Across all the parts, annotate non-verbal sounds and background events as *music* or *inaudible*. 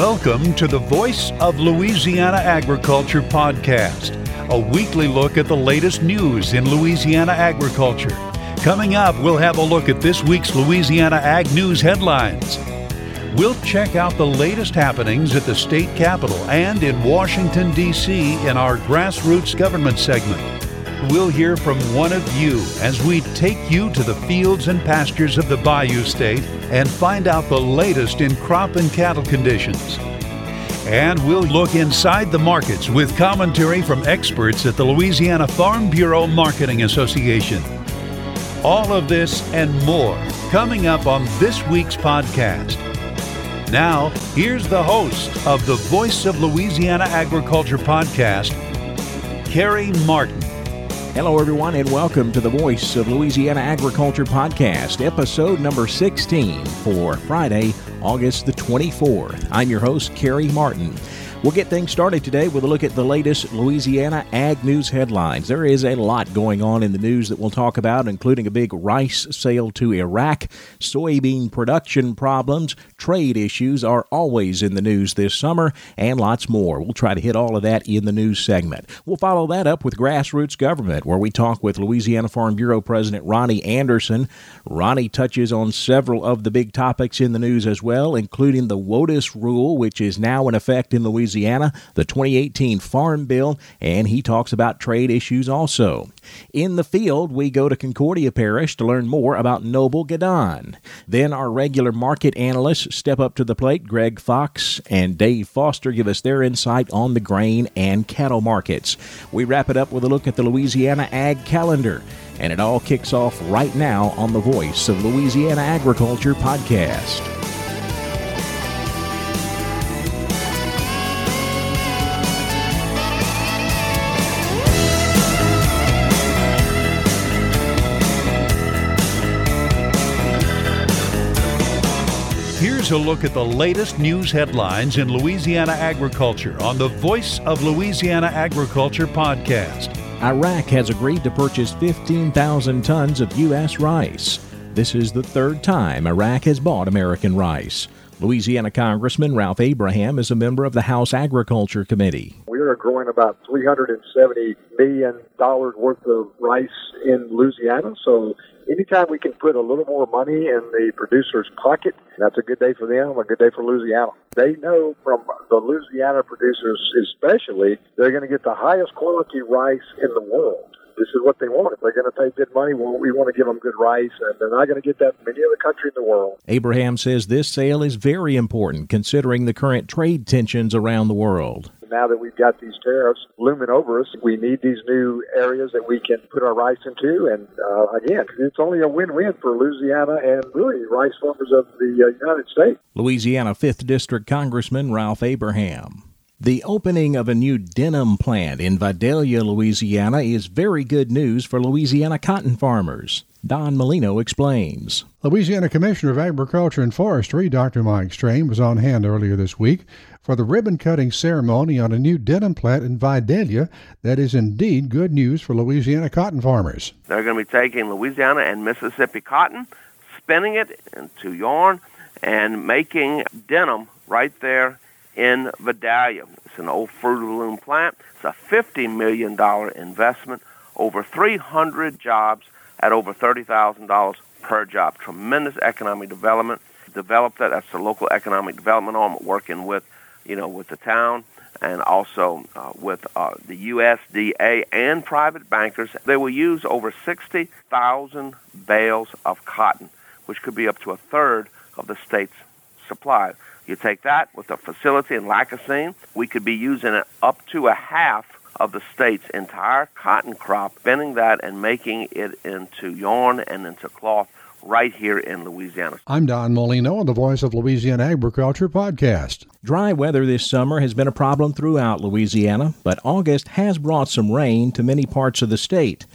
Welcome to the Voice of Louisiana Agriculture podcast, a weekly look at the latest news in Louisiana agriculture. Coming up, we'll have a look at this week's Louisiana Ag News headlines. We'll check out the latest happenings at the state capitol and in Washington, D.C. in our grassroots government segment. We'll hear from one of you as we take you to the fields and pastures of the Bayou State and find out the latest in crop and cattle conditions. And we'll look inside the markets with commentary from experts at the Louisiana Farm Bureau Marketing Association. All of this and more coming up on this week's podcast. Now, here's the host of the Voice of Louisiana Agriculture podcast, Carrie Martin. Hello, everyone, and welcome to the Voice of Louisiana Agriculture Podcast, episode number 16 for Friday, August the 24th. I'm your host, Carrie Martin. We'll get things started today with a look at the latest Louisiana ag news headlines. There is a lot going on in the news that we'll talk about, including a big rice sale to Iraq, soybean production problems, trade issues are always in the news this summer, and lots more. We'll try to hit all of that in the news segment. We'll follow that up with grassroots government, where we talk with Louisiana Farm Bureau President Ronnie Anderson. Ronnie touches on several of the big topics in the news as well, including the WOTUS rule, which is now in effect in Louisiana Louisiana, the 2018 Farm Bill, and he talks about trade issues also. In the field, we go to Concordia Parish to learn more about Noble Guedan. Then our regular market analysts step up to the plate. Greg Fox and Dave Foster give us their insight on the grain and cattle markets. We wrap it up with a look at the Louisiana Ag Calendar. And it all kicks off right now on the Voice of Louisiana Agriculture podcast. Here's a look at the latest news headlines in Louisiana agriculture on the Voice of Louisiana Agriculture podcast. Iraq has agreed to purchase 15,000 tons of U.S. rice. This is the third time Iraq has bought American rice. Louisiana Congressman Ralph Abraham is a member of the House Agriculture Committee. Are growing about $370 million worth of rice in Louisiana, so anytime we can put a little more money in the producer's pocket, that's a good day for them, a good day for Louisiana. They know from the Louisiana producers especially, they're going to get the highest quality rice in the world this is what they want. If they're going to pay good money, well, we want to give them good rice, and they're not going to get that from any other country in the world. Abraham says this sale is very important considering the current trade tensions around the world now that we've got these tariffs looming over us, we need these new areas that we can put our rice into. And uh, again, it's only a win-win for Louisiana and really rice farmers of the uh, United States. Louisiana 5th District Congressman Ralph Abraham. The opening of a new denim plant in Vidalia, Louisiana is very good news for Louisiana cotton farmers. Don Molino explains. Louisiana Commissioner of Agriculture and Forestry, Dr. Mike Strain, was on hand earlier this week for the ribbon cutting ceremony on a new denim plant in Vidalia that is indeed good news for Louisiana cotton farmers. They're going to be taking Louisiana and Mississippi cotton, spinning it into yarn, and making denim right there in Vidalia. It's an old Fruit of the Loom plant. It's a $50 million investment, over 300 jobs at over $30,000 per job. Tremendous economic development. Developed that. That's the local economic development arm working with, you know, with the town and also uh, with uh, the USDA and private bankers. They will use over 60,000 bales of cotton, which could be up to a third of the state's supply. You take that with the facility in Lacassine, we could be using up to a half of the state's entire cotton crop, bending that and making it into yarn and into cloth right here in Louisiana. I'm Don Molino on the Voice of Louisiana Agriculture podcast. Dry weather this summer has been a problem throughout Louisiana, but August has brought some rain to many parts of the state.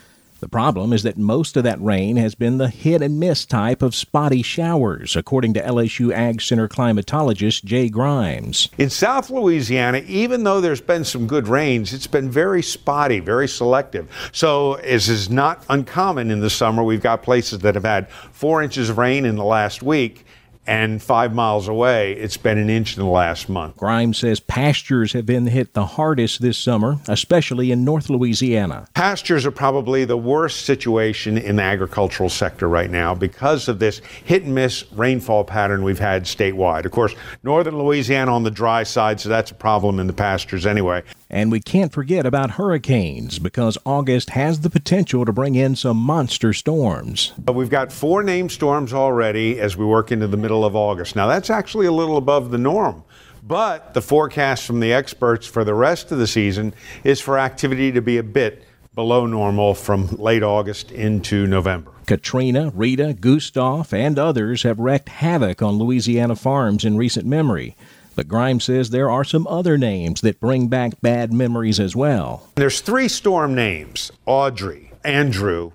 The problem is that most of that rain has been the hit and miss type of spotty showers, according to LSU Ag Center climatologist Jay Grymes. In South Louisiana, even though there's been some good rains, it's been very spotty, very selective. So, as is not uncommon in the summer, we've got places that have had four inches of rain in the last week and five miles away, it's been an inch in the last month. Grymes says pastures have been hit the hardest this summer, especially in North Louisiana. Pastures are probably the worst situation in the agricultural sector right now because of this hit and miss rainfall pattern we've had statewide. Of course, northern Louisiana on the dry side, so that's a problem in the pastures anyway. And we can't forget about hurricanes because August has the potential to bring in some monster storms. We've got four named storms already as we work into the middle of August. Now, that's actually a little above the norm. But the forecast from the experts for the rest of the season is for activity to be a bit below normal from late August into November. Katrina, Rita, Gustav, and others have wreaked havoc on Louisiana farms in recent memory. But Grymes says there are some other names that bring back bad memories as well. There's three storm names Audrey, Andrew,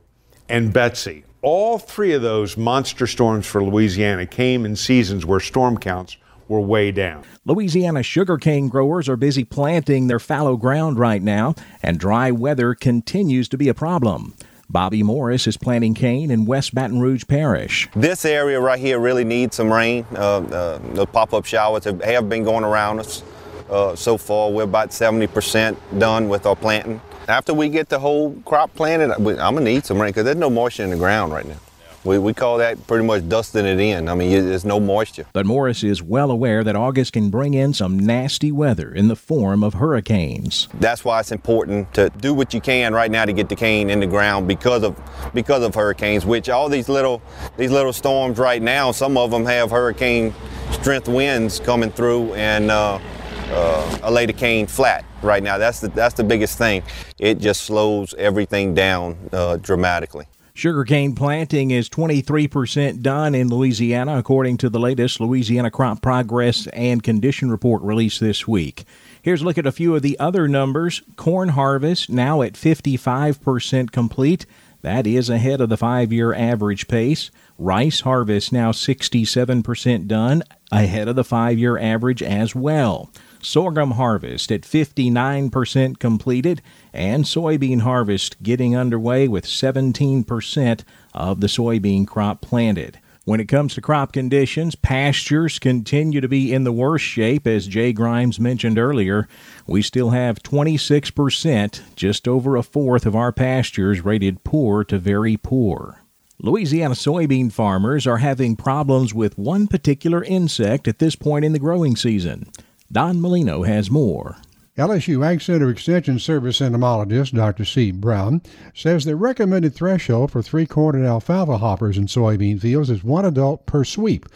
and Betsy. All three of those monster storms for Louisiana came in seasons where storm counts were way down. Louisiana sugarcane growers are busy planting their fallow ground right now, and dry weather continues to be a problem. Bobby Morris is planting cane in West Baton Rouge Parish. This area right here really needs some rain. Uh, uh, the pop-up showers have, have, been going around us. Uh, so far, we're about 70% done with our planting. After we get the whole crop planted, I'm gonna need some rain because there's no moisture in the ground right now. We, we call that pretty much dusting it in. I mean, there's no moisture. But Morris is well aware that August can bring in some nasty weather in the form of hurricanes. That's why it's important to do what you can right now to get the cane in the ground because of because of hurricanes. Which all these little these little storms right now, some of them have hurricane strength winds coming through and. Uh, uh, lay the cane flat right now. That's the that's the biggest thing. It just slows everything down uh, dramatically. Sugarcane planting is 23% done in Louisiana, according to the latest Louisiana Crop Progress and Condition Report released this week. Here's a look at a few of the other numbers. Corn harvest now at 55% complete. That is ahead of the five year average pace. Rice harvest now 67% done, ahead of the five year average as well sorghum harvest at 59% completed, and soybean harvest getting underway with 17% of the soybean crop planted. When it comes to crop conditions, pastures continue to be in the worst shape, as Jay Grymes mentioned earlier. We still have 26%, just over a fourth of our pastures rated poor to very poor. Louisiana soybean farmers are having problems with one particular insect at this point in the growing season. Don Molino has more. LSU Ag Center Extension Service entomologist Dr. Sebe Brown says the recommended threshold for three cornered alfalfa hoppers in soybean fields is one adult per sweep,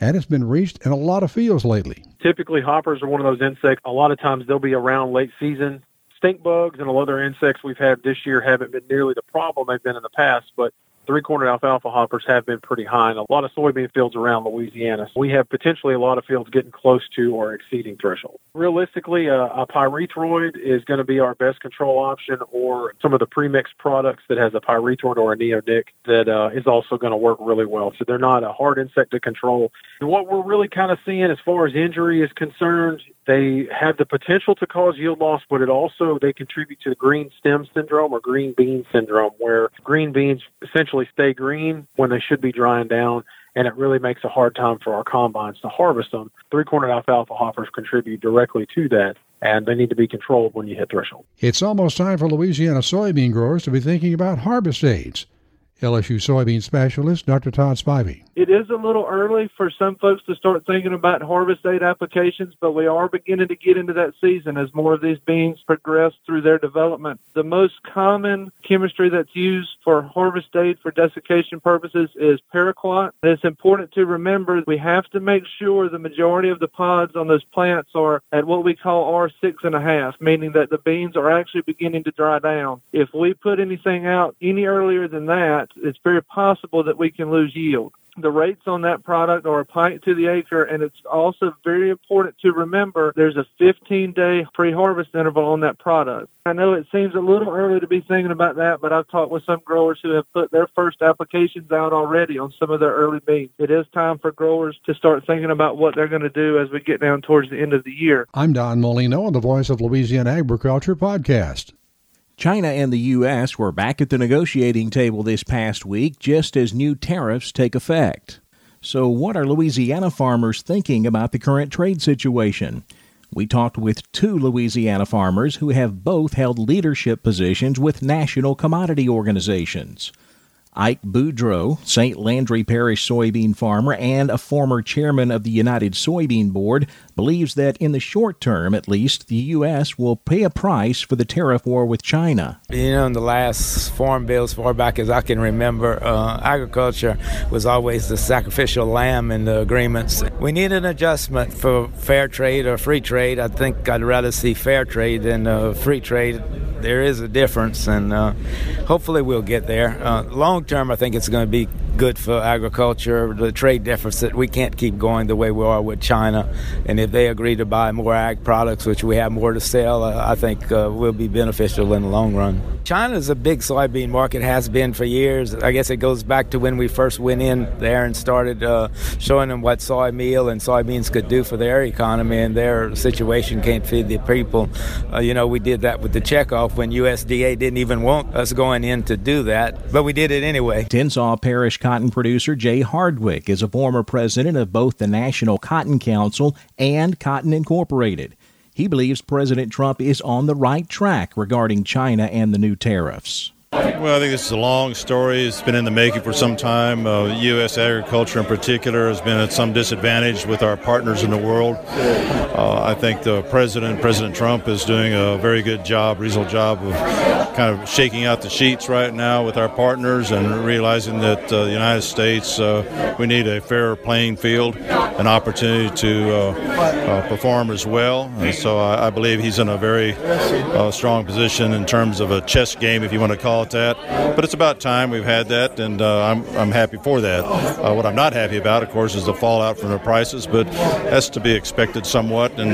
and it's been reached in a lot of fields lately. Typically, hoppers are one of those insects. A lot of times they'll be around late season. Stink bugs and a lot of other insects we've had this year haven't been nearly the problem they've been in the past, but three-cornered alfalfa hoppers have been pretty high in a lot of soybean fields around Louisiana. We have potentially a lot of fields getting close to or exceeding threshold. Realistically, uh, a pyrethroid is going to be our best control option, or some of the premixed products that has a pyrethroid or a neonic that uh, is also going to work really well. So they're not a hard insect to control. And what we're really kind of seeing as far as injury is concerned they have the potential to cause yield loss, but it also they contribute to the green stem syndrome or green bean syndrome, where green beans essentially stay green when they should be drying down, and it really makes a hard time for our combines to harvest them. Three-cornered alfalfa hoppers contribute directly to that, and they need to be controlled when you hit threshold. It's almost time for Louisiana soybean growers to be thinking about harvest aids. LSU soybean specialist Dr. Todd Spivey. It is a little early for some folks to start thinking about harvest aid applications, but we are beginning to get into that season as more of these beans progress through their development. The most common chemistry that's used for harvest aid for desiccation purposes is paraquat. It's important to remember we have to make sure the majority of the pods on those plants are at what we call R6 and a half, meaning that the beans are actually beginning to dry down. If we put anything out any earlier than that, it's very possible that we can lose yield the rates on that product are a pint to the acre, and it's also very important to remember there's a 15 day pre harvest interval on that product. I know it seems a little early to be thinking about that, but I've talked with some growers who have put their first applications out already on some of their early beans. It is time for growers to start thinking about what they're going to do as we get down towards the end of the year. I'm Don Molino on the Voice of Louisiana Agriculture podcast. China and the U.S. were back at the negotiating table this past week just as new tariffs take effect. So, what are Louisiana farmers thinking about the current trade situation? We talked with two Louisiana farmers who have both held leadership positions with national commodity organizations. Ike Boudreau, St. Landry Parish soybean farmer and a former chairman of the United Soybean Board, believes that in the short term, at least, the U.S. will pay a price for the tariff war with China. You know, in the last farm bill, as far back as I can remember, uh, agriculture was always the sacrificial lamb in the agreements. We need an adjustment for fair trade or free trade. I think I'd rather see fair trade than uh, free trade. There is a difference, and uh, hopefully we'll get there. Uh, long term, I think it's going to be good for agriculture. The trade deficit, we can't keep going the way we are with China. And if they agree to buy more ag products, which we have more to sell, uh, I think uh, will be beneficial in the long run. China is a big soybean market, has been for years. I guess it goes back to when we first went in there and started uh, showing them what soy meal and soybeans could do for their economy and their situation can't feed the people. Uh, you know, we did that with the checkoff when USDA didn't even want us going in to do that, but we did it anyway. Tensas Parish cotton producer Jay Hardwick is a former president of both the National Cotton Council and Cotton Incorporated. He believes President Trump is on the right track regarding China and the new tariffs. Well, I think this is a long story. It's been in the making for some time. Uh, U.S. agriculture, in particular, has been at some disadvantage with our partners in the world. Uh, I think the president, President Trump, is doing a very good job, reasonable job of kind of shaking out the sheets right now with our partners and realizing that uh, the United States, uh, we need a fair playing field, an opportunity to uh, uh, perform as well. And so I, I, believe he's in a very strong position in terms of a chess game, if you want to call it that. But it's about time we've had that, and uh, I'm, I'm happy for that. Uh, what I'm not happy about, of course, is the fallout from the prices, but that's to be expected somewhat, and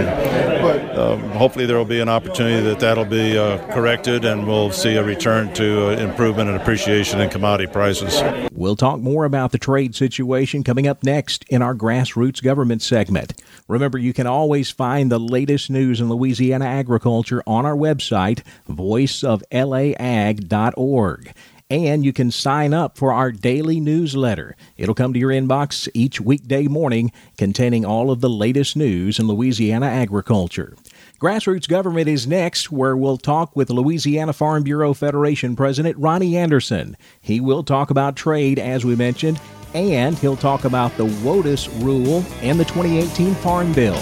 um, hopefully there will be an opportunity that that'll be uh, corrected, and we'll see a return to uh, improvement and appreciation in commodity prices. We'll talk more about the trade situation coming up next in our grassroots government segment. Remember, you can always find the latest news in Louisiana agriculture on our website, voiceoflaag.org. And you can sign up for our daily newsletter. It'll come to your inbox each weekday morning containing all of the latest news in Louisiana agriculture. Grassroots Government is next, where we'll talk with Louisiana Farm Bureau Federation President Ronnie Anderson. He will talk about trade, as we mentioned, and he'll talk about the WOTUS rule and the 2018 Farm Bill.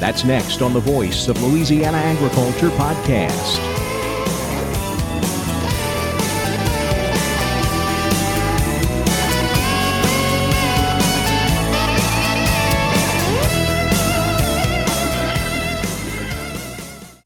That's next on the Voice of Louisiana Agriculture podcast.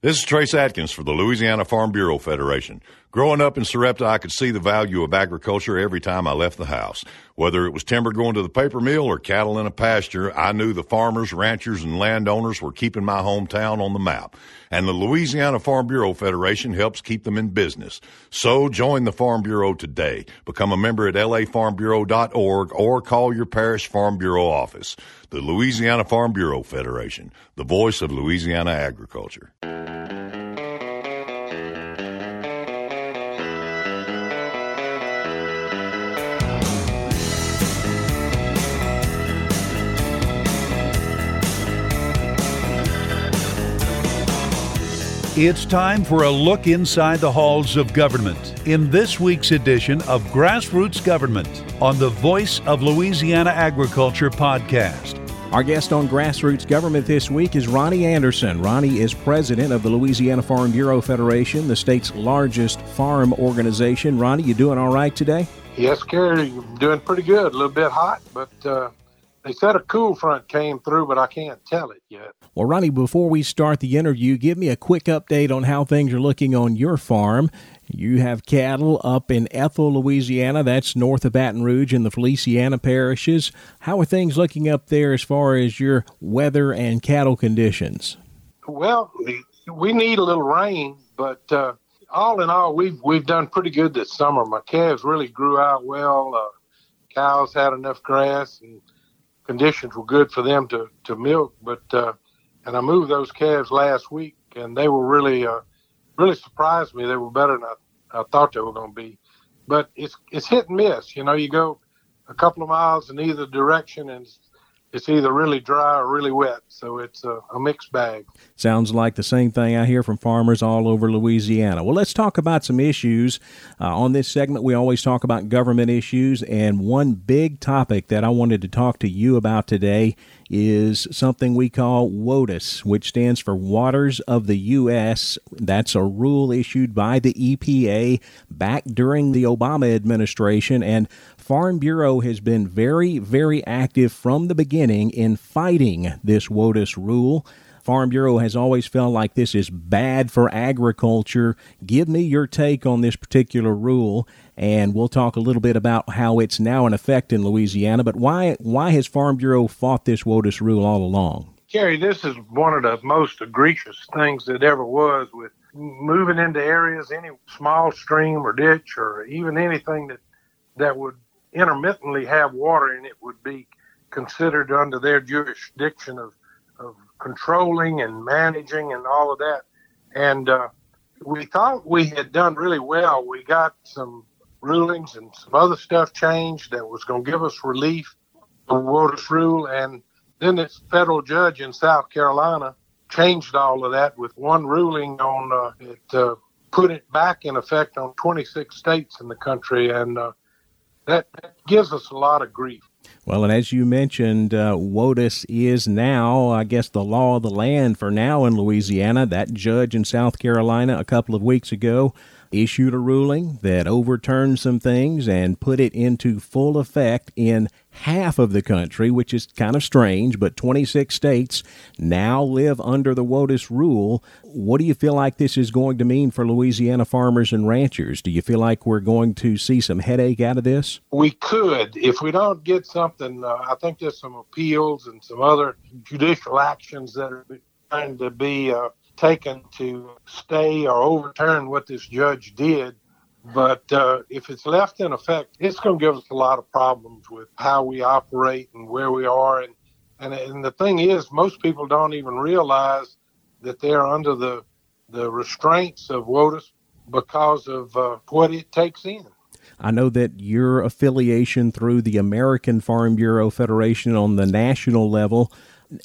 This is Trace Adkins for the Louisiana Farm Bureau Federation. Growing up in Sarepta, I could see the value of agriculture every time I left the house. Whether it was timber going to the paper mill or cattle in a pasture, I knew the farmers, ranchers, and landowners were keeping my hometown on the map. And the Louisiana Farm Bureau Federation helps keep them in business. So join the Farm Bureau today. Become a member at lafarmbureau.org or call your parish Farm Bureau office. The Louisiana Farm Bureau Federation, the voice of Louisiana agriculture. It's time for a look inside the halls of government in this week's edition of Grassroots Government on the Voice of Louisiana Agriculture podcast. Our guest on Grassroots Government this week is Ronnie Anderson. Ronnie is president of the Louisiana Farm Bureau Federation, the state's largest farm organization. Ronnie, you doing all right today? Yes, Kerry, doing pretty good. A little bit hot, but uh, they said a cool front came through, but I can't tell it yet. Well, Ronnie, before we start the interview, give me a quick update on how things are looking on your farm. You have cattle up in Ethel, Louisiana. That's north of Baton Rouge in the Feliciana parishes. How are things looking up there as far as your weather and cattle conditions? Well, we need a little rain, but uh, all in all, we've we've done pretty good this summer. My calves really grew out well. Uh, cows had enough grass, and conditions were good for them to to milk. But uh, and I moved those calves last week, and they were really, uh, really surprised me. They were better than I, I thought they were going to be. But it's it's hit and miss. You know, you go a couple of miles in either direction, and either really dry or really wet. So it's a, a, mixed bag. Sounds like the same thing I hear from farmers all over Louisiana. Well, let's talk about some issues. Uh, on this segment, we always talk about government issues, and one big topic that I wanted to talk to you about today is something we call WOTUS, which stands for Waters of the U.S. That's a rule issued by the EPA back during the Obama administration, and Farm Bureau has been very, very active from the beginning in fighting this WOTUS rule. Farm Bureau has always felt like this is bad for agriculture. Give me your take on this particular rule, and we'll talk a little bit about how it's now in effect in Louisiana. But why why has Farm Bureau fought this WOTUS rule all along? Gary, this is one of the most egregious things that ever was with moving into areas, any small stream or ditch, or even anything that that would intermittently have water and it would be considered under their jurisdiction of of controlling and managing and all of that. And uh, we thought we had done really well. We got some rulings and some other stuff changed that was going to give us relief from WOTUS rule. And then this federal judge in South Carolina changed all of that with one ruling on uh, it, uh, put it back in effect on 26 states in the country. And uh, that, gives us a lot of grief. Well, and as you mentioned, uh, WOTUS is now, I guess, the law of the land for now in Louisiana. That judge in South Carolina a couple of weeks ago issued a ruling that overturned some things and put it into full effect in half of the country, which is kind of strange, but 26 states now live under the WOTUS rule. What do you feel like this is going to mean for Louisiana farmers and ranchers? Do you feel like we're going to see some headache out of this? We could. If we don't get something, uh, I think there's some appeals and some other judicial actions that are trying to be uh, taken to stay or overturn what this judge did. But uh, if it's left in effect, it's going to give us a lot of problems with how we operate and where we are. And, and, and the thing is, most people don't even realize that they're under the, the restraints of WOTUS because of uh, what it takes in. I know that your affiliation through the American Farm Bureau Federation on the national level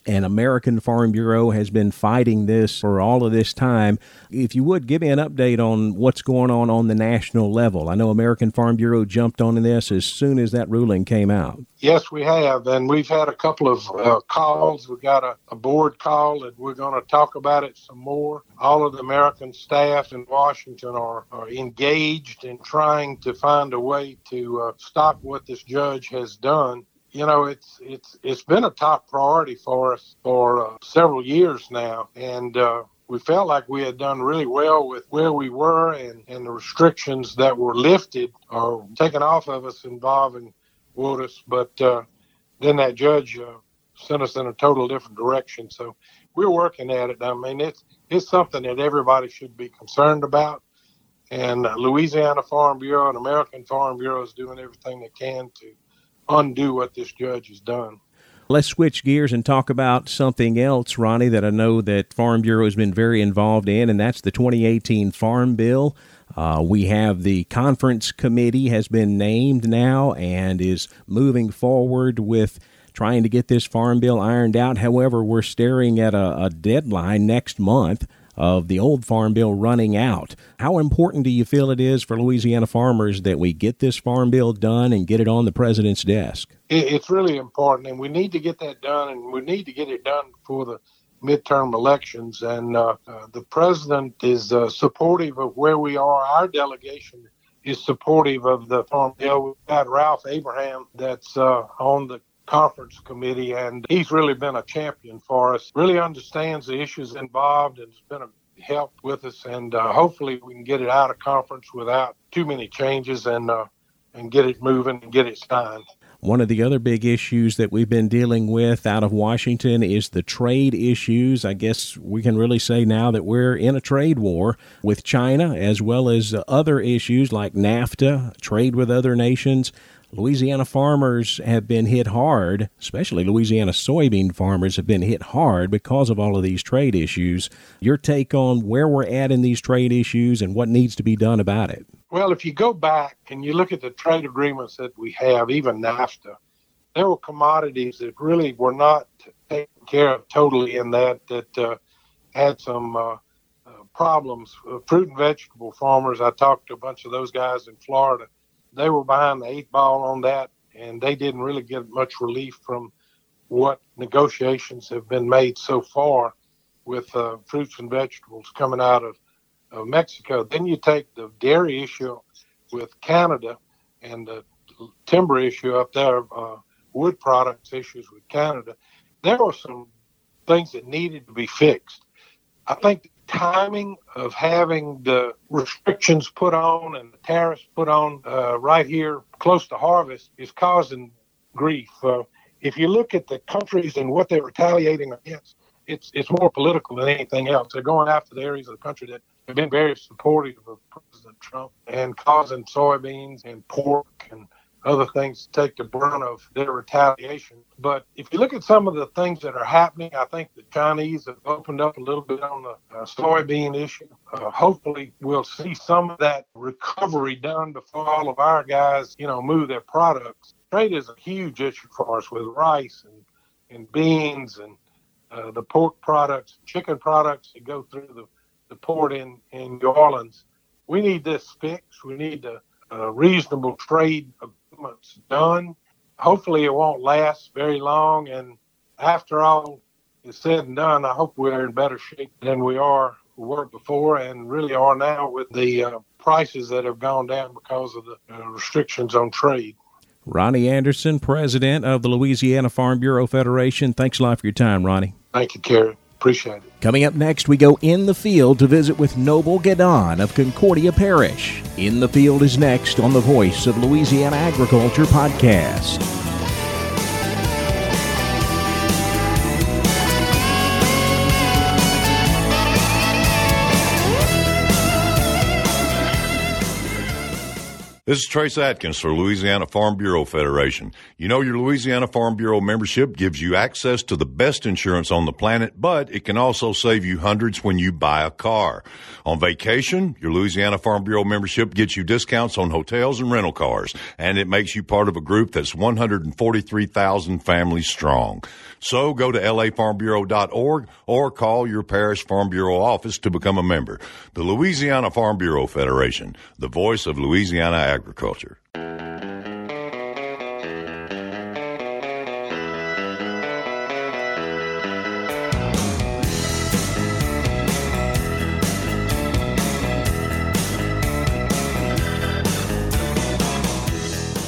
and American Farm Bureau has been fighting this for all of this time. If you would give me an update on what's going on on the national level. I know American Farm Bureau jumped on this as soon as that ruling came out. Yes, we have, and we've had a couple of uh, calls. We got a, a board call, and we're going to talk about it some more. All of the American staff in Washington are, are engaged in trying to find a way to uh, stop what this judge has done you know, it's it's it's been a top priority for us for uh, several years now, and uh, we felt like we had done really well with where we were and, and the restrictions that were lifted or taken off of us involving WOTUS. But uh, then that judge uh, sent us in a total different direction. So we're working at it. I mean, it's it's something that everybody should be concerned about. And Louisiana Farm Bureau and American Farm Bureau is doing everything they can to undo what this judge has done. Let's switch gears and talk about something else, Ronnie, that I know that Farm Bureau has been very involved in, and that's the 2018 Farm Bill. Uh, we have the conference committee has been named now and is moving forward with trying to get this farm bill ironed out. However, we're staring at a, a deadline next month of the old farm bill running out. How important do you feel it is for Louisiana farmers that we get this farm bill done and get it on the president's desk? It's really important, and we need to get that done, and we need to get it done for the midterm elections. And uh, uh, the president is uh, supportive of where we are. Our delegation is supportive of the farm bill. We've got Ralph Abraham that's uh, on the conference committee, and he's really been a champion for us. Really understands the issues involved and has been a help with us, and uh, hopefully we can get it out of conference without too many changes and uh, and get it moving and get it signed. One of the other big issues that we've been dealing with out of Washington is the trade issues. I guess we can really say now that we're in a trade war with China, as well as other issues like NAFTA, trade with other nations. Louisiana farmers have been hit hard, especially Louisiana soybean farmers have been hit hard because of all of these trade issues. Your take on where we're at in these trade issues and what needs to be done about it? Well, if you go back and you look at the trade agreements that we have, even NAFTA, there were commodities that really were not taken care of totally in that that uh, had some uh, uh, problems. Uh, fruit and vegetable farmers, I talked to a bunch of those guys in Florida. They were behind the eight ball on that, and they didn't really get much relief from what negotiations have been made so far with uh, fruits and vegetables coming out of, of Mexico. Then you take the dairy issue with Canada and the timber issue up there, uh, wood products issues with Canada. There were some things that needed to be fixed. I think the timing of having the restrictions put on and the tariffs put on uh, right here close to harvest is causing grief. Uh, if you look at the countries and what they're retaliating against, it's it's more political than anything else. They're going after the areas of the country that been very supportive of President Trump and causing soybeans and pork and other things to take the brunt of their retaliation. But if you look at some of the things that are happening, I think the Chinese have opened up a little bit on the uh, soybean issue. Uh, hopefully, we'll see some of that recovery done before all of our guys, you know, move their products. Trade is a huge issue for us with rice and, and beans and uh, the pork products, chicken products that go through the, the port in, in New Orleans. We need this fixed. We need the a reasonable trade agreements done. Hopefully, it won't last very long. And after all is said and done, I hope we're in better shape than we are were before and really are now with the uh, prices that have gone down because of the uh, restrictions on trade. Ronnie Anderson, president of the Louisiana Farm Bureau Federation. Thanks a lot for your time, Ronnie. Thank you, Kerry. Appreciate it. Coming up next, we go in the field to visit with Noble Guedan of Concordia Parish. In the Field is next on the Voice of Louisiana Agriculture podcast. This is Trace Adkins for Louisiana Farm Bureau Federation. You know, your Louisiana Farm Bureau membership gives you access to the best insurance on the planet, but it can also save you hundreds when you buy a car. On vacation, your Louisiana Farm Bureau membership gets you discounts on hotels and rental cars, and it makes you part of a group that's 143,000 families strong. So go to lafarmbureau.org or call your parish farm bureau office to become a member. The Louisiana Farm Bureau Federation, the voice of Louisiana agriculture.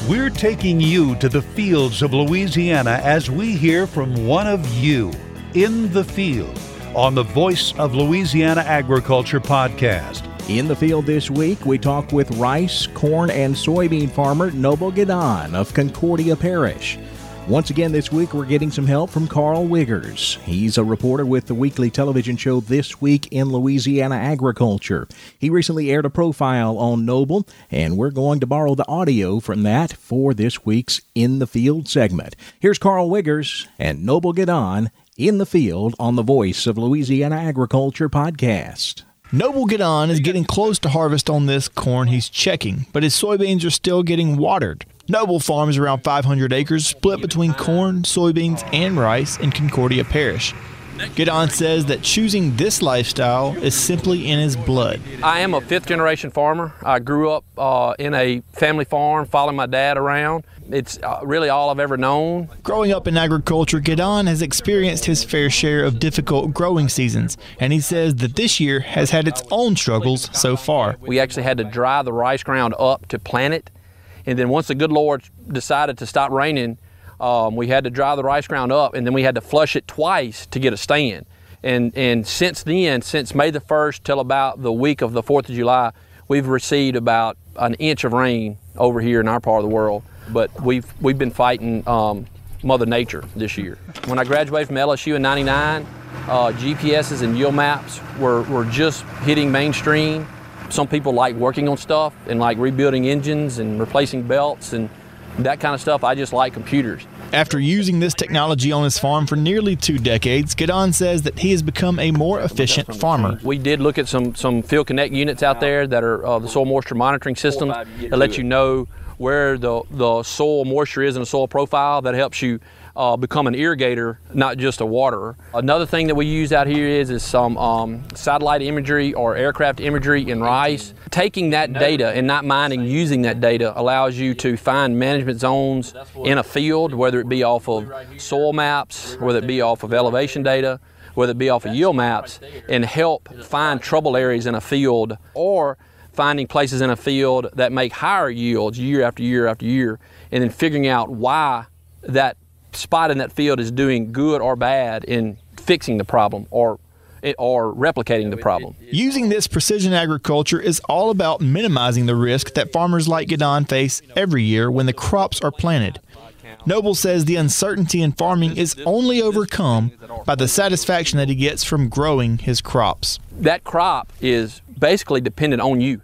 We're taking you to the fields of Louisiana as we hear from one of you in the field on the Voice of Louisiana Agriculture podcast. In the field this week, we talk with rice, corn, and soybean farmer Noble Guedan of Concordia Parish. Once again this week, we're getting some help from Carl Wiggers. He's a reporter with the weekly television show This Week in Louisiana Agriculture. He recently aired a profile on Noble, and we're going to borrow the audio from that for this week's In the Field segment. Here's Carl Wiggers and Noble Guedan in the field on the Voice of Louisiana Agriculture podcast. Noble Guedan is getting close to harvest on this corn he's checking, but his soybeans are still getting watered. Noble farms around 500 acres split between corn, soybeans, and rice in Concordia Parish. Guedan says that choosing this lifestyle is simply in his blood. I am a fifth generation farmer. I grew up uh, in a family farm, following my dad around. It's uh, really all I've ever known. Growing up in agriculture, Guedan has experienced his fair share of difficult growing seasons, and he says that this year has had its own struggles so far. We actually had to dry the rice ground up to plant it, and then once the good Lord decided to stop raining, um, we had to dry the rice ground up, and then we had to flush it twice to get a stand. And and since then, since May the first till about the week of the Fourth of July, we've received about an inch of rain over here in our part of the world. But we've we've been fighting um, Mother Nature this year. When I graduated from LSU in '99, uh, GPSs and yield maps were were just hitting mainstream. Some people like working on stuff and like rebuilding engines and replacing belts and that kind of stuff. I just like computers. After using this technology on his farm for nearly two decades, Guedan says that he has become a more efficient farmer. We did look at some, some Field Connect units out there that are uh, the soil moisture monitoring systems that let you know where the, the soil moisture is in a soil profile that helps you uh, become an irrigator, not just a waterer. Another thing that we use out here is, is some um, satellite imagery or aircraft imagery in rice. Taking that data and not minding using that data allows you to find management zones in a field, whether it be off of soil maps, whether it be off of elevation data, whether it be off of yield maps, and help find trouble areas in a field or finding places in a field that make higher yields year after year after year, and then figuring out why that spot in that field is doing good or bad in fixing the problem or or replicating the problem. Using this precision agriculture is all about minimizing the risk that farmers like Guedan face every year when the crops are planted. Noble says the uncertainty in farming is only overcome by the satisfaction that he gets from growing his crops. That crop is basically dependent on you.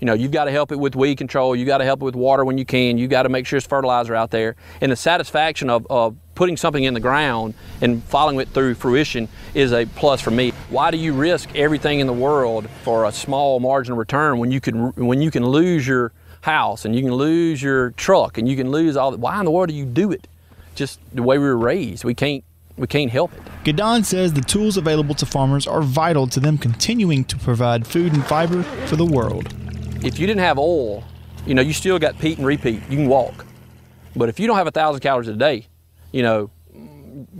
You know, you've got to help it with weed control. You've got to help it with water when you can. You've got to make sure it's fertilizer out there. And the satisfaction of, of putting something in the ground and following it through fruition is a plus for me. Why do you risk everything in the world for a small margin of return when you can when you can lose your house and you can lose your truck and you can lose all that? Why in the world do you do it? Just the way we were raised. We can't we can't help it. Guedan says the tools available to farmers are vital to them continuing to provide food and fiber for the world if you didn't have oil, you know, you still got peat and repeat. You can walk. But if you don't have a thousand calories a day, you know,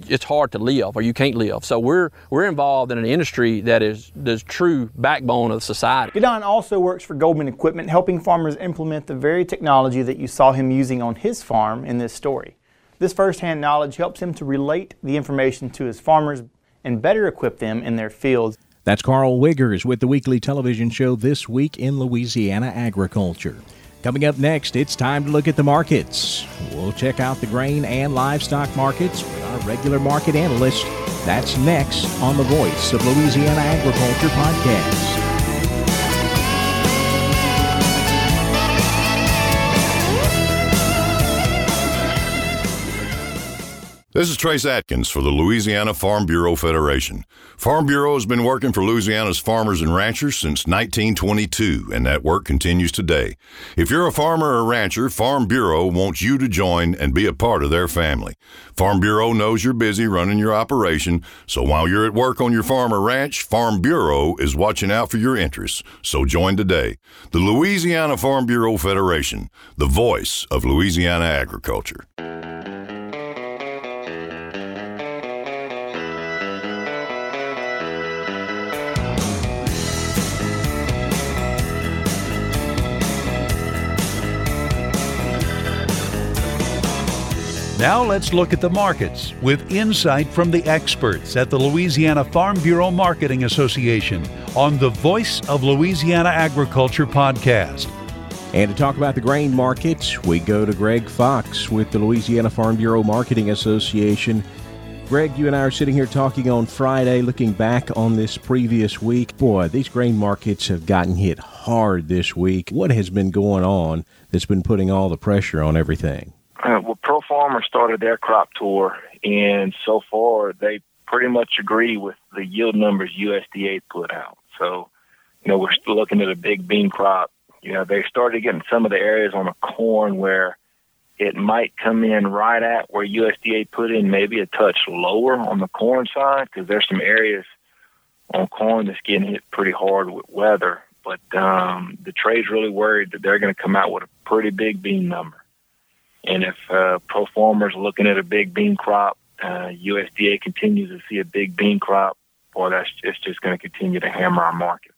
it's hard to live or you can't live. So we're we're involved in an industry that is the true backbone of society. Guedan also works for Goldman Equipment, helping farmers implement the very technology that you saw him using on his farm in this story. This firsthand knowledge helps him to relate the information to his farmers and better equip them in their fields. That's Carl Wiggers with the weekly television show This Week in Louisiana Agriculture. Coming up next, it's time to look at the markets. We'll check out the grain and livestock markets with our regular market analyst. That's next on the Voice of Louisiana Agriculture podcast. This is Trace Adkins for the Louisiana Farm Bureau Federation. Farm Bureau has been working for Louisiana's farmers and ranchers since 1922, and that work continues today. If you're a farmer or rancher, Farm Bureau wants you to join and be a part of their family. Farm Bureau knows you're busy running your operation, so while you're at work on your farm or ranch, Farm Bureau is watching out for your interests. So join today. The Louisiana Farm Bureau Federation, the voice of Louisiana agriculture. Now let's look at the markets with insight from the experts at the Louisiana Farm Bureau Marketing Association on the Voice of Louisiana Agriculture podcast. And to talk about the grain markets, we go to Greg Fox with the Louisiana Farm Bureau Marketing Association. Greg, you and I are sitting here talking on Friday, looking back on this previous week. Boy, these grain markets have gotten hit hard this week. What has been going on that's been putting all the pressure on everything? Uh, well, Pro Farmer started their crop tour, and so far they pretty much agree with the yield numbers USDA put out. So, you know, we're still looking at a big bean crop. You know, they started getting some of the areas on the corn where it might come in right at where USDA put in, maybe a touch lower on the corn side, because there's some areas on corn that's getting hit pretty hard with weather. But um, the trade's really worried that they're going to come out with a pretty big bean number. And if uh, pro farmers are looking at a big bean crop, uh, USDA continues to see a big bean crop, boy, that's it's just going to continue to hammer our markets.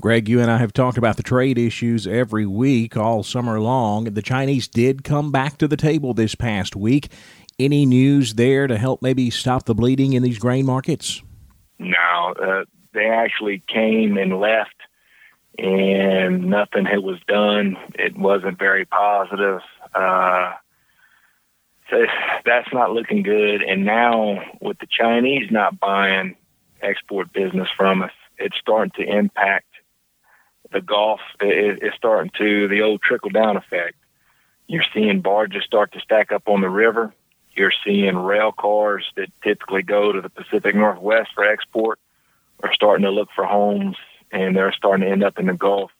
Greg, you and I have talked about the trade issues every week all summer long. The Chinese did come back to the table this past week. Any news there to help maybe stop the bleeding in these grain markets? No, uh, they actually came and left, and nothing was done. It wasn't very positive. Uh, so that's not looking good. And now with the Chinese not buying export business from us, it's starting to impact the Gulf. it's starting to the old trickle down effect. You're seeing barges start to stack up on the river, You're seeing rail cars that typically go to the Pacific Northwest for export are starting to look for homes and they're starting to end up in the Gulf.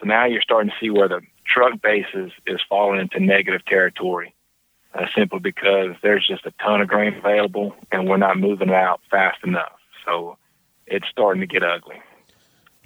So now you're starting to see where the truck basis is falling into negative territory uh, simply because there's just a ton of grain available and we're not moving it out fast enough. So it's starting to get ugly.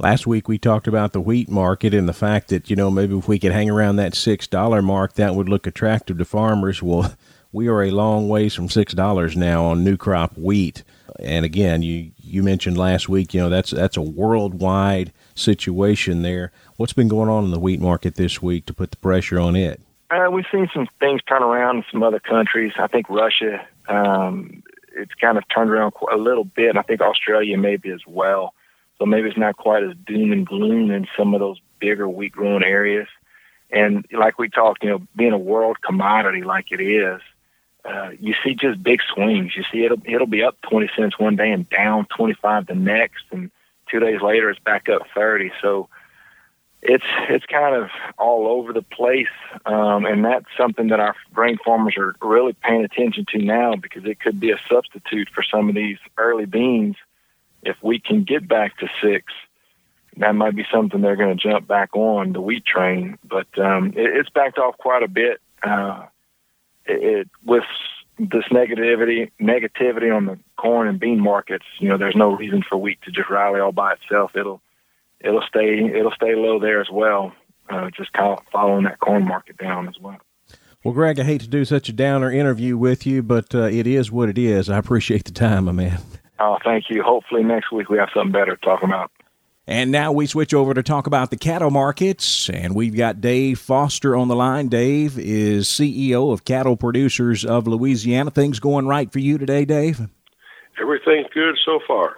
Last week we talked about the wheat market and the fact that, you know, maybe if we could hang around that $6 mark, that would look attractive to farmers. Well, *laughs* we are a long ways from $6 now on new crop wheat. And again, you, you mentioned last week, you know, that's, that's a worldwide situation there. What's been going on in the wheat market this week to put the pressure on it? Uh, we've seen some things turn around in some other countries. I think Russia, um, it's kind of turned around a little bit. I think Australia maybe as well. So maybe it's not quite as doom and gloom in some of those bigger wheat growing areas. And like we talked, you know, being a world commodity like it is, uh, you see just big swings. You see it'll it'll be up 20 cents one day and down 25 the next, and two days later it's back up 30. So it's it's kind of all over the place, um, and that's something that our grain farmers are really paying attention to now because it could be a substitute for some of these early beans if we can get back to six, that might be something they're going to jump back on the wheat train. But um, it, it's backed off quite a bit. Uh, it, it with this negativity negativity on the corn and bean markets, you know, there's no reason for wheat to just rally all by itself. It'll it'll stay it'll stay low there as well. Uh, just kind of following that corn market down as well. Well, Greg, I hate to do such a downer interview with you, but uh, it is what it is. I appreciate the time, my man. Oh, thank you. Hopefully next week we have something better to talk about. And now we switch over to talk about the cattle markets, and we've got Dave Foster on the line. Dave is CEO of Cattle Producers of Louisiana. Things going right for you today, Dave? Everything's good so far.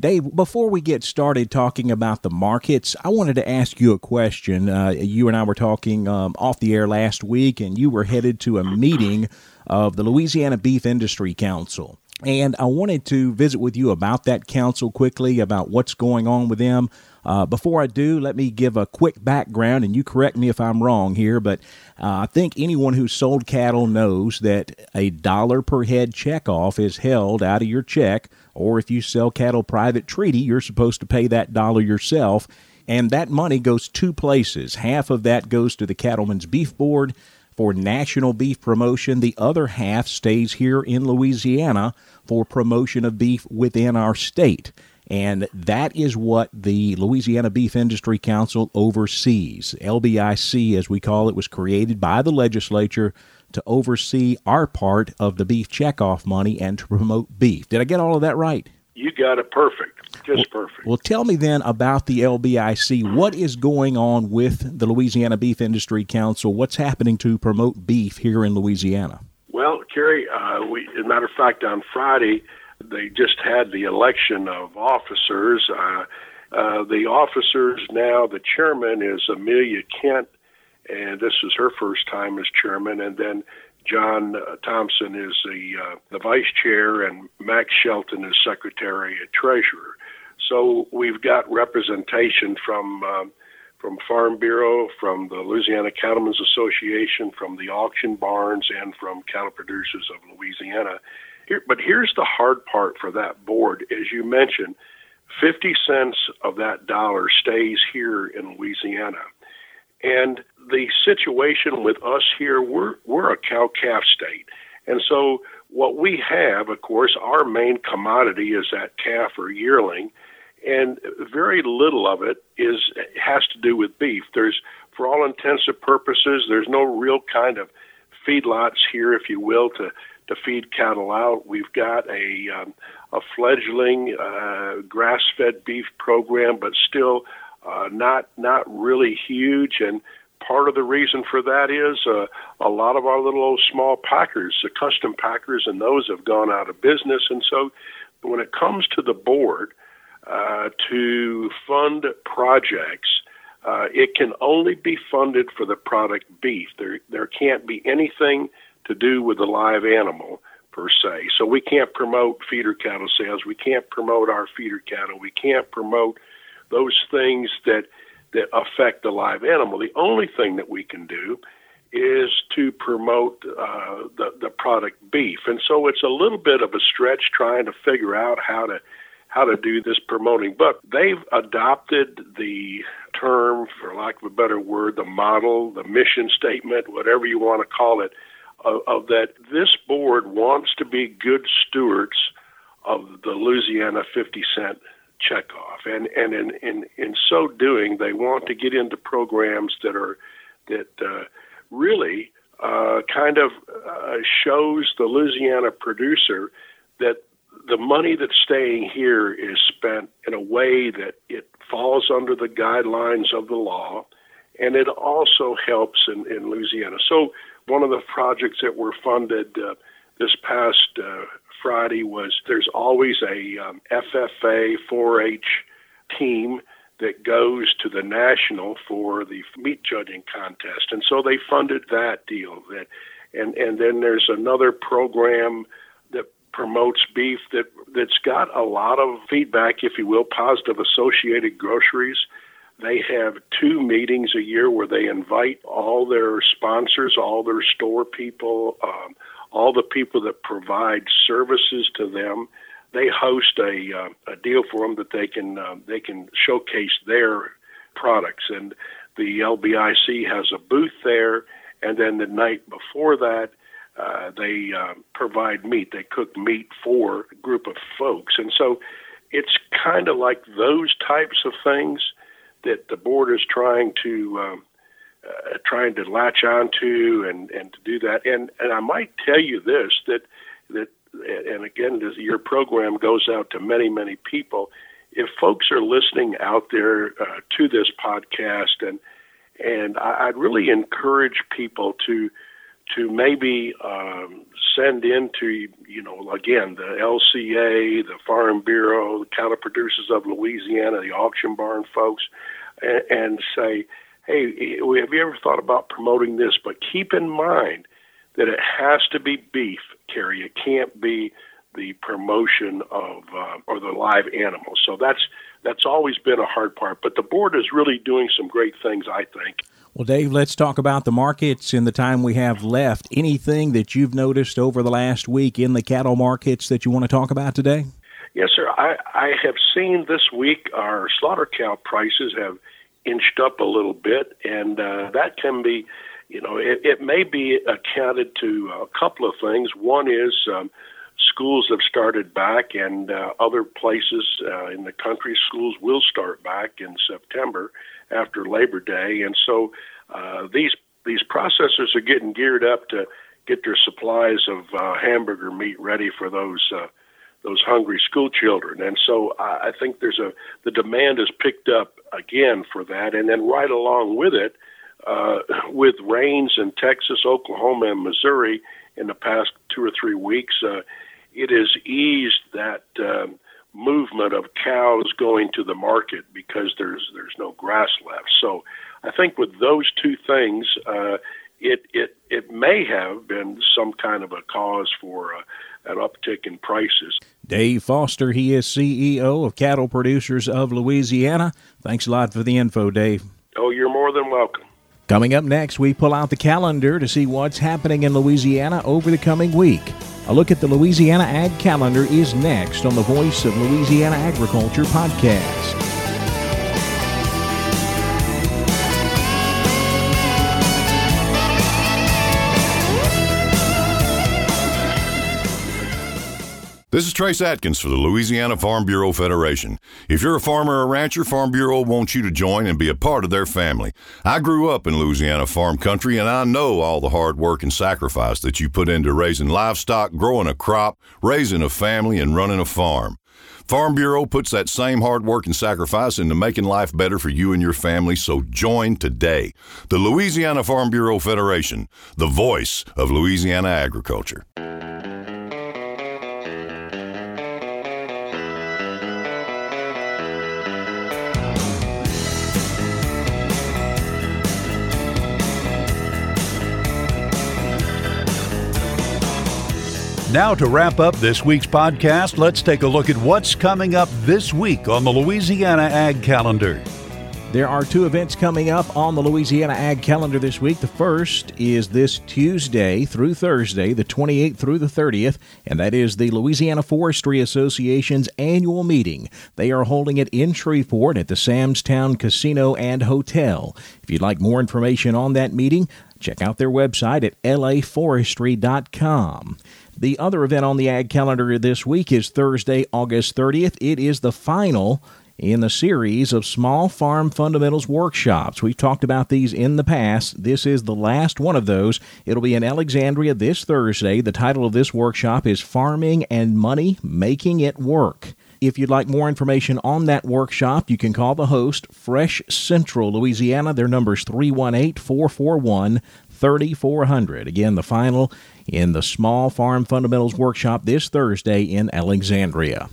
Dave, before we get started talking about the markets, I wanted to ask you a question. Uh, you and I were talking um, off the air last week, and you were headed to a meeting of the Louisiana Beef Industry Council. And I wanted to visit with you about that council quickly, about what's going on with them. Uh, before I do, let me give a quick background, and you correct me if I'm wrong here, but uh, I think anyone who's sold cattle knows that a dollar per head checkoff is held out of your check, or if you sell cattle private treaty, you're supposed to pay that dollar yourself. And that money goes two places. Half of that goes to the Cattlemen's Beef Board for national beef promotion. The other half stays here in Louisiana for promotion of beef within our state. And that is what the Louisiana Beef Industry Council oversees. LBIC, as we call it, was created by the legislature to oversee our part of the beef checkoff money and to promote beef. Did I get all of that right? You got it perfect. Just perfect. Well, tell me then about the LBIC. What is going on with the Louisiana Beef Industry Council? What's happening to promote beef here in Louisiana? Well, Carrie, uh, we, as a matter of fact, on Friday, they just had the election of officers. Uh, uh, the officers now, the chairman is Amelia Kent, and this is her first time as chairman. And then John uh, Thompson is the uh, the vice chair, and Max Shelton is secretary and treasurer. So we've got representation from um, from Farm Bureau, from the Louisiana Cattlemen's Association, from the auction barns, and from Cattle Producers of Louisiana. Here, but here's the hard part for that board. As you mentioned, 50 cents of that dollar stays here in Louisiana. And the situation with us here, we're, we're a cow calf state. And so what we have, of course, our main commodity is that calf or yearling and very little of it is has to do with beef. There's, for all intents and purposes, there's no real kind of feedlots here, if you will, to to feed cattle out. We've got a um, a fledgling uh, grass-fed beef program, but still uh, not not really huge. And part of the reason for that is uh, a lot of our little old small packers, the custom packers, and those have gone out of business. And so, when it comes to the board, uh, to fund projects, uh, it can only be funded for the product beef. There, there can't be anything to do with the live animal per se. So we can't promote feeder cattle sales. We can't promote our feeder cattle. We can't promote those things that that affect the live animal. The only thing that we can do is to promote uh, the the product beef, and so it's a little bit of a stretch trying to figure out how to how to do this promoting. But they've adopted the term, for lack of a better word, the model, the mission statement, whatever you want to call it, of, of that this board wants to be good stewards of the Louisiana 50 cent checkoff. And, and in, in, in so doing, they want to get into programs that are, that uh, really uh, kind of uh, shows the Louisiana producer that the money that's staying here is spent in a way that it falls under the guidelines of the law, and it also helps in, in Louisiana. So, one of the projects that were funded uh, this past uh, Friday was there's always a um, FFA 4-H team that goes to the national for the meat judging contest, and so they funded that deal. That, and and then there's another program that promotes beef that that's got a lot of feedback, if you will, positive associated groceries. They have two meetings a year where they invite all their sponsors, all their store people, um, all the people that provide services to them. They host a uh, a deal for them that they can uh, they can showcase their products, and the LBIC has a booth there. And then the night before that, uh, they uh, provide meat. They cook meat for a group of folks, and so it's kind of like those types of things that the board is trying to um, uh, trying to latch onto and and to do that. And and I might tell you this that that and again, this, your program goes out to many many people. If folks are listening out there uh, to this podcast, and and I, I'd really encourage people to to maybe um, send into, you know again the LCA, the Farm Bureau, the cattle producers of Louisiana, the auction barn folks, and, and say, hey, have you ever thought about promoting this? But keep in mind that it has to be beef, Carrie. It can't be the promotion of uh, or the live animals. So that's that's always been a hard part. But the board is really doing some great things, I think. Well, Dave, let's talk about the markets in the time we have left. Anything that you've noticed over the last week in the cattle markets that you want to talk about today? Yes, sir. I, I have seen this week our slaughter cow prices have inched up a little bit, and uh, that can be, you know, it, it may be accounted to a couple of things. One is um, schools have started back, and uh, other places uh, in the country, schools will start back in September after Labor Day, and so uh, these these processors are getting geared up to get their supplies of uh, hamburger meat ready for those uh, those hungry school children. And so I, I think there's a the demand has picked up again for that, and then right along with it, uh, with rains in Texas, Oklahoma, and Missouri in the past two or three weeks, uh, it has eased that. Um, movement of cows going to the market because there's there's no grass left. So I think with those two things, uh, it it it may have been some kind of a cause for uh, an uptick in prices. Dave Foster, he is CEO of Cattle Producers of Louisiana. Thanks a lot for the info, Dave. Oh, you're more than welcome. Coming up next, we pull out the calendar to see what's happening in Louisiana over the coming week. A look at the Louisiana Ag Calendar is next on the Voice of Louisiana Agriculture podcast. This is Trace Adkins for the Louisiana Farm Bureau Federation. If you're a farmer or rancher, Farm Bureau wants you to join and be a part of their family. I grew up in Louisiana farm country and I know all the hard work and sacrifice that you put into raising livestock, growing a crop, raising a family, and running a farm. Farm Bureau puts that same hard work and sacrifice into making life better for you and your family, so join today. The Louisiana Farm Bureau Federation, the voice of Louisiana agriculture. Now, to wrap up this week's podcast, let's take a look at what's coming up this week on the Louisiana Ag Calendar. There are two events coming up on the Louisiana Ag calendar this week. The first is this Tuesday through Thursday, the 28th through the 30th, and that is the Louisiana Forestry Association's annual meeting. They are holding it in Shreveport at the Sam's Town Casino and Hotel. If you'd like more information on that meeting, check out their website at laforestry.com. The other event on the Ag calendar this week is Thursday, August 30th. It is the final in the series of small farm fundamentals workshops. We've talked about these in the past. This is the last one of those. It'll be in Alexandria this Thursday. The title of this workshop is Farming and Money Making It Work. If you'd like more information on that workshop, you can call the host, Fresh Central Louisiana. Their number is 318 441 3400. Again, the final in the Small Farm Fundamentals Workshop this Thursday in Alexandria.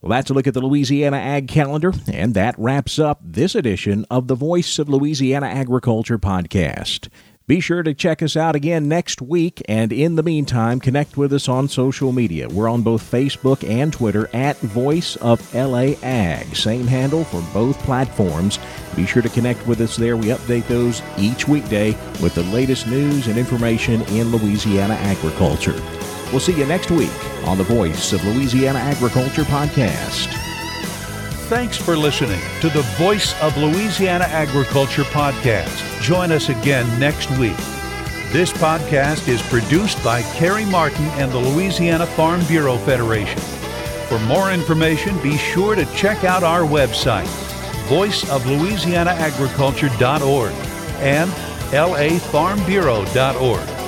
Well, that's a look at the Louisiana Ag Calendar, and that wraps up this edition of the Voice of Louisiana Agriculture podcast. Be sure to check us out again next week, and in the meantime, connect with us on social media. We're on both Facebook and Twitter at Voice of LA Ag. Same handle for both platforms. Be sure to connect with us there. We update those each weekday with the latest news and information in Louisiana agriculture. We'll see you next week on the Voice of Louisiana Agriculture podcast. Thanks for listening to the Voice of Louisiana Agriculture podcast. Join us again next week. This podcast is produced by Carrie Martin and the Louisiana Farm Bureau Federation. For more information, be sure to check out our website, voiceoflouisianaagriculture.org and lafarmbureau.org.